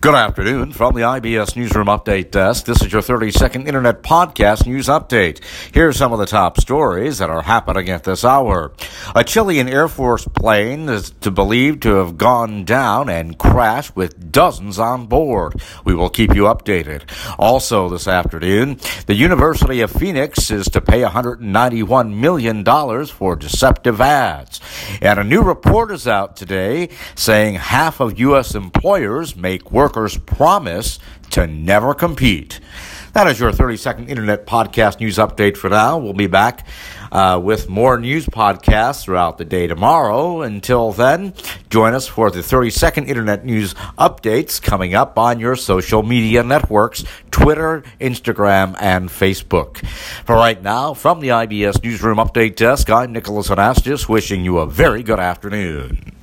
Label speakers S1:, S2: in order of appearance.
S1: Good afternoon from the IBS Newsroom Update Desk. This is your 30 second Internet Podcast News Update. Here's some of the top stories that are happening at this hour. A Chilean Air Force plane is to believed to have gone down and crashed with dozens on board. We will keep you updated. Also this afternoon, the University of Phoenix is to pay $191 million for deceptive ads. And a new report is out today saying half of U.S. employers make work workers promise to never compete. That is your 30 second internet podcast news update for now. We'll be back uh, with more news podcasts throughout the day tomorrow. Until then, join us for the 30 second internet news updates coming up on your social media networks Twitter, Instagram, and Facebook. For right now, from the IBS Newsroom Update Desk, I'm Nicholas Anastas wishing you a very good afternoon.